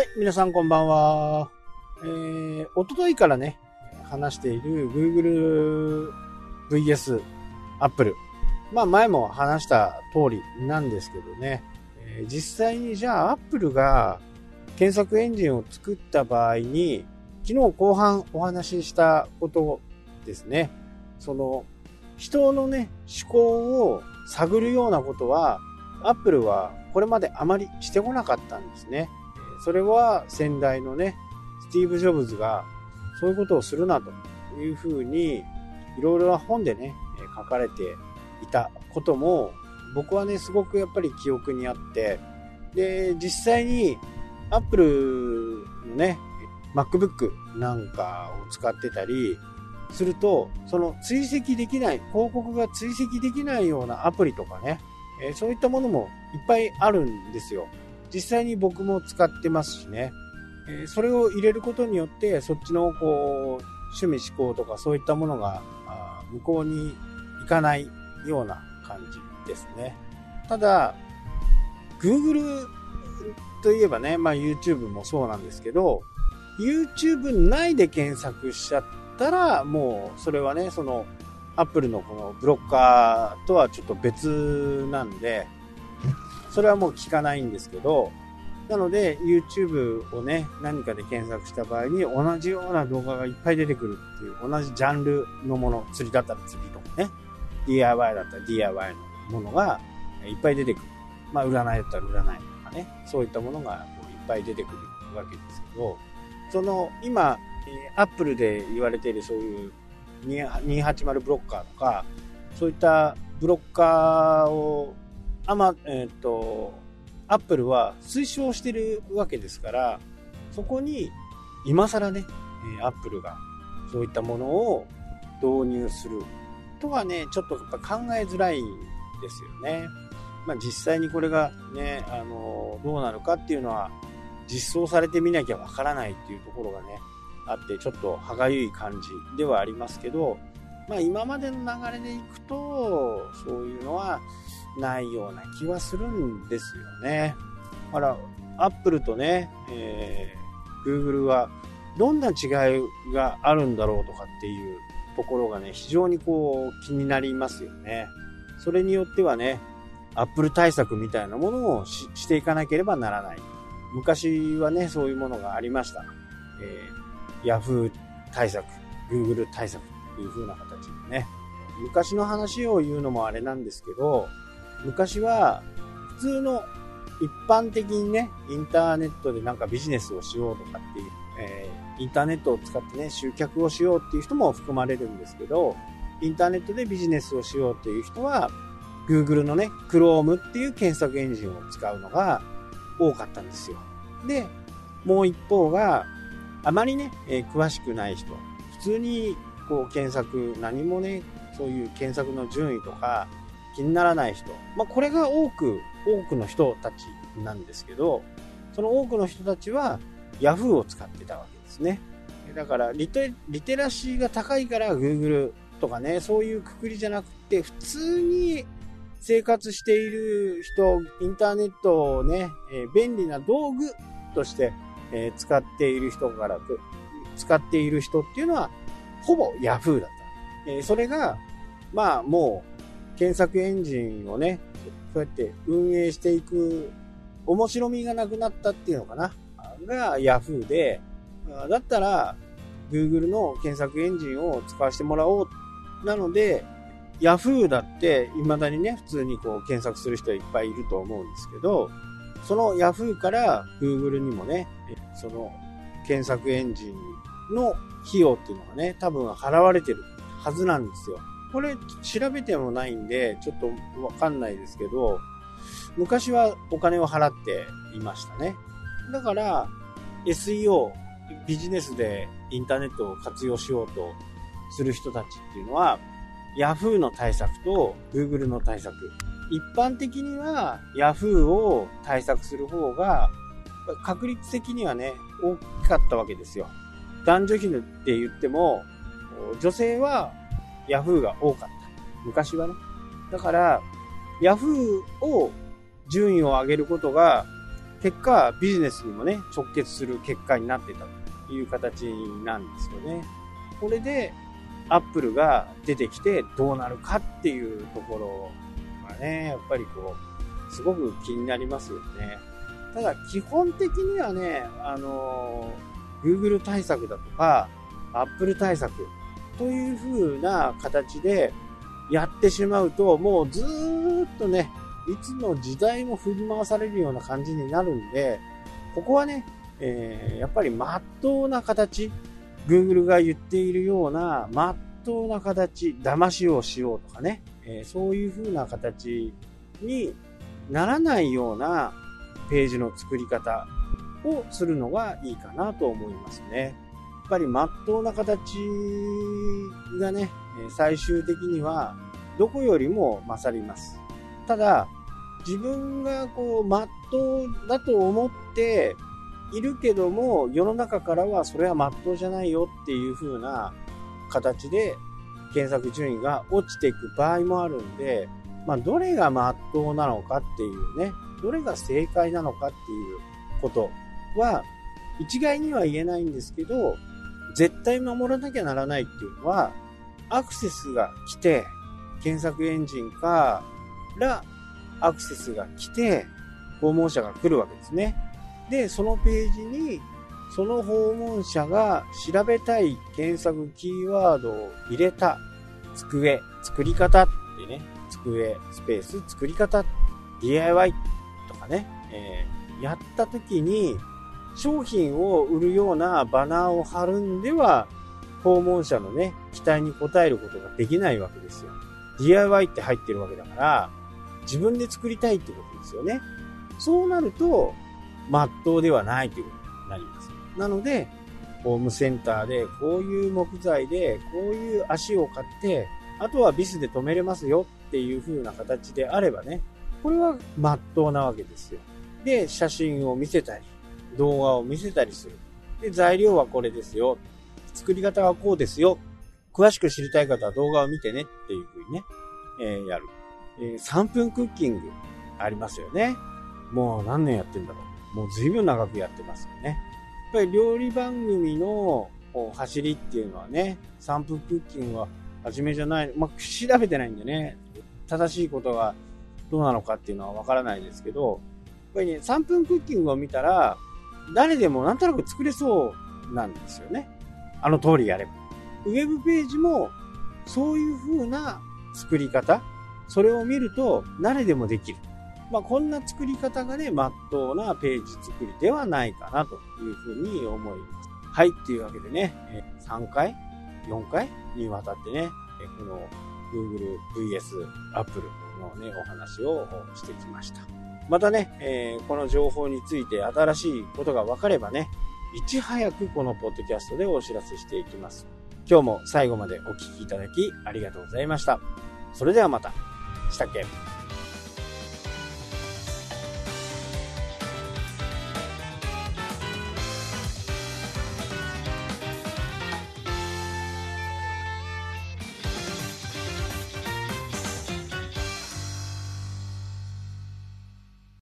はい、皆さんこんばんは。えー、おとといからね、話している Google VS Apple。まあ前も話した通りなんですけどね、えー、実際にじゃあ Apple が検索エンジンを作った場合に、昨日後半お話ししたことですね。その、人のね、思考を探るようなことは、Apple はこれまであまりしてこなかったんですね。それは先代のね、スティーブ・ジョブズがそういうことをするなというふうに、いろいろな本でね、書かれていたことも、僕はね、すごくやっぱり記憶にあって、で、実際に Apple のね、MacBook なんかを使ってたりすると、その追跡できない、広告が追跡できないようなアプリとかね、えそういったものもいっぱいあるんですよ。実際に僕も使ってますしね。えそれを入れることによって、そっちのこう、趣味思考とかそういったものが向こうに行かないような感じですね。ただ、Google といえばね、まあ YouTube もそうなんですけど、YouTube 内で検索しちゃったら、もうそれはね、その Apple のこのブロッカーとはちょっと別なんで、それはもう聞かないんですけど、なので YouTube をね、何かで検索した場合に同じような動画がいっぱい出てくるっていう、同じジャンルのもの、釣りだったら釣りとかね、DIY だったら DIY のものがいっぱい出てくる。まあ占いだったら占いとかね、そういったものがこういっぱい出てくるわけですけど、その今、アップルで言われているそういう280ブロッカーとか、そういったブロッカーを、あま、えっ、ー、と、アップルは推奨してるわけですから、そこに今更ね、アップルがそういったものを導入するとはね、ちょっとやっぱ考えづらいんですよね。まあ実際にこれがね、あの、どうなるかっていうのは実装されてみなきゃわからないっていうところがね、あって、ちょっと歯がゆい感じではありますけど、まあ今までの流れでいくと、そういうのはないような気はするんですよね。だから、アップルとね、えー、Google はどんな違いがあるんだろうとかっていうところがね、非常にこう気になりますよね。それによってはね、アップル対策みたいなものをしていかなければならない。昔はね、そういうものがありました。えー、Yahoo 対策、Google 対策いう風な形でね。昔の話を言うのもあれなんですけど、昔は普通の一般的にね、インターネットでなんかビジネスをしようとかっていう、えー、インターネットを使ってね、集客をしようっていう人も含まれるんですけど、インターネットでビジネスをしようっていう人は、Google のね、Chrome っていう検索エンジンを使うのが多かったんですよ。で、もう一方が、あまりね、えー、詳しくない人、普通にこう検索、何もね、そういう検索の順位とか気にならない人、まあ、これが多く、多くの人たちなんですけど、その多くの人たちは Yahoo を使ってたわけですね。だからリテ、リテラシーが高いから Google とかね、そういうくくりじゃなくて、普通に生活している人、インターネットをね、えー、便利な道具として、えー、使っている人から、使っている人っていうのは、ほぼ Yahoo だった。えー、それが、まあもう、検索エンジンをね、そうやって運営していく面白みがなくなったっていうのかな？が Yahoo で、だったら Google の検索エンジンを使わせてもらおう。なので、ヤフーだって未だにね、普通にこう検索する人はいっぱいいると思うんですけど、そのヤフーから Google にもね、その検索エンジンの費用っていうのがね、多分払われてるはずなんですよ。これ調べてもないんで、ちょっとわかんないですけど、昔はお金を払っていましたね。だから、SEO、ビジネスでインターネットを活用しようとする人たちっていうのは、Yahoo の対策と Google の対策。一般的には Yahoo を対策する方が確率的にはね、大きかったわけですよ。男女比って言っても、女性は Yahoo が多かった。昔はね。だから、Yahoo を順位を上げることが結果、ビジネスにもね、直結する結果になってたという形なんですよね。これで、アップルが出てきてどうなるかっていうところがね、やっぱりこう、すごく気になりますよね。ただ、基本的にはね、あの、Google 対策だとか、Apple 対策という風な形でやってしまうと、もうずーっとね、いつの時代も振り回されるような感じになるんで、ここはね、えー、やっぱり真っ当な形、Google が言っているような真っ当な形、騙しをしようとかね、えー、そういう風な形にならないようなページの作り方をするのがいいかなと思いますね。やっぱり真っ当な形がね、最終的にはどこよりも勝ります。ただ、自分がこう、真っ当だと思っているけども、世の中からはそれは真っ当じゃないよっていう風な形で検索順位が落ちていく場合もあるんで、まあ、どれが真っ当なのかっていうね、どれが正解なのかっていうことは、一概には言えないんですけど、絶対守らなきゃならないっていうのは、アクセスが来て、検索エンジンからアクセスが来て、訪問者が来るわけですね。で、そのページに、その訪問者が調べたい検索キーワードを入れた机、作り方ってね、机、スペース、作り方、DIY とかね、えー、やった時に、商品を売るようなバナーを貼るんでは、訪問者のね、期待に応えることができないわけですよ。DIY って入ってるわけだから、自分で作りたいってことですよね。そうなると、まっとうではないということになります。なので、ホームセンターでこういう木材でこういう足を買って、あとはビスで止めれますよっていう風な形であればね、これはまっとうなわけですよ。で、写真を見せたり、動画を見せたりする。で、材料はこれですよ。作り方はこうですよ。詳しく知りたい方は動画を見てねっていう風にね、えー、やる。えー、3分クッキングありますよね。もう何年やってんだろう。もう随分長くやってますよね。やっぱり料理番組の走りっていうのはね、3分クッキングは初めじゃない。まあ、調べてないんでね、正しいことがどうなのかっていうのはわからないですけど、やっぱりね、3分クッキングを見たら、誰でもなんとなく作れそうなんですよね。あの通りやれば。ウェブページも、そういう風な作り方、それを見ると誰でもできる。まあ、こんな作り方がね、まっとうなページ作りではないかなというふうに思います。はい、っていうわけでね、3回 ?4 回にわたってね、この Google VS Apple のね、お話をしてきました。またね、えー、この情報について新しいことが分かればね、いち早くこのポッドキャストでお知らせしていきます。今日も最後までお聴きいただきありがとうございました。それではまた。したっけ？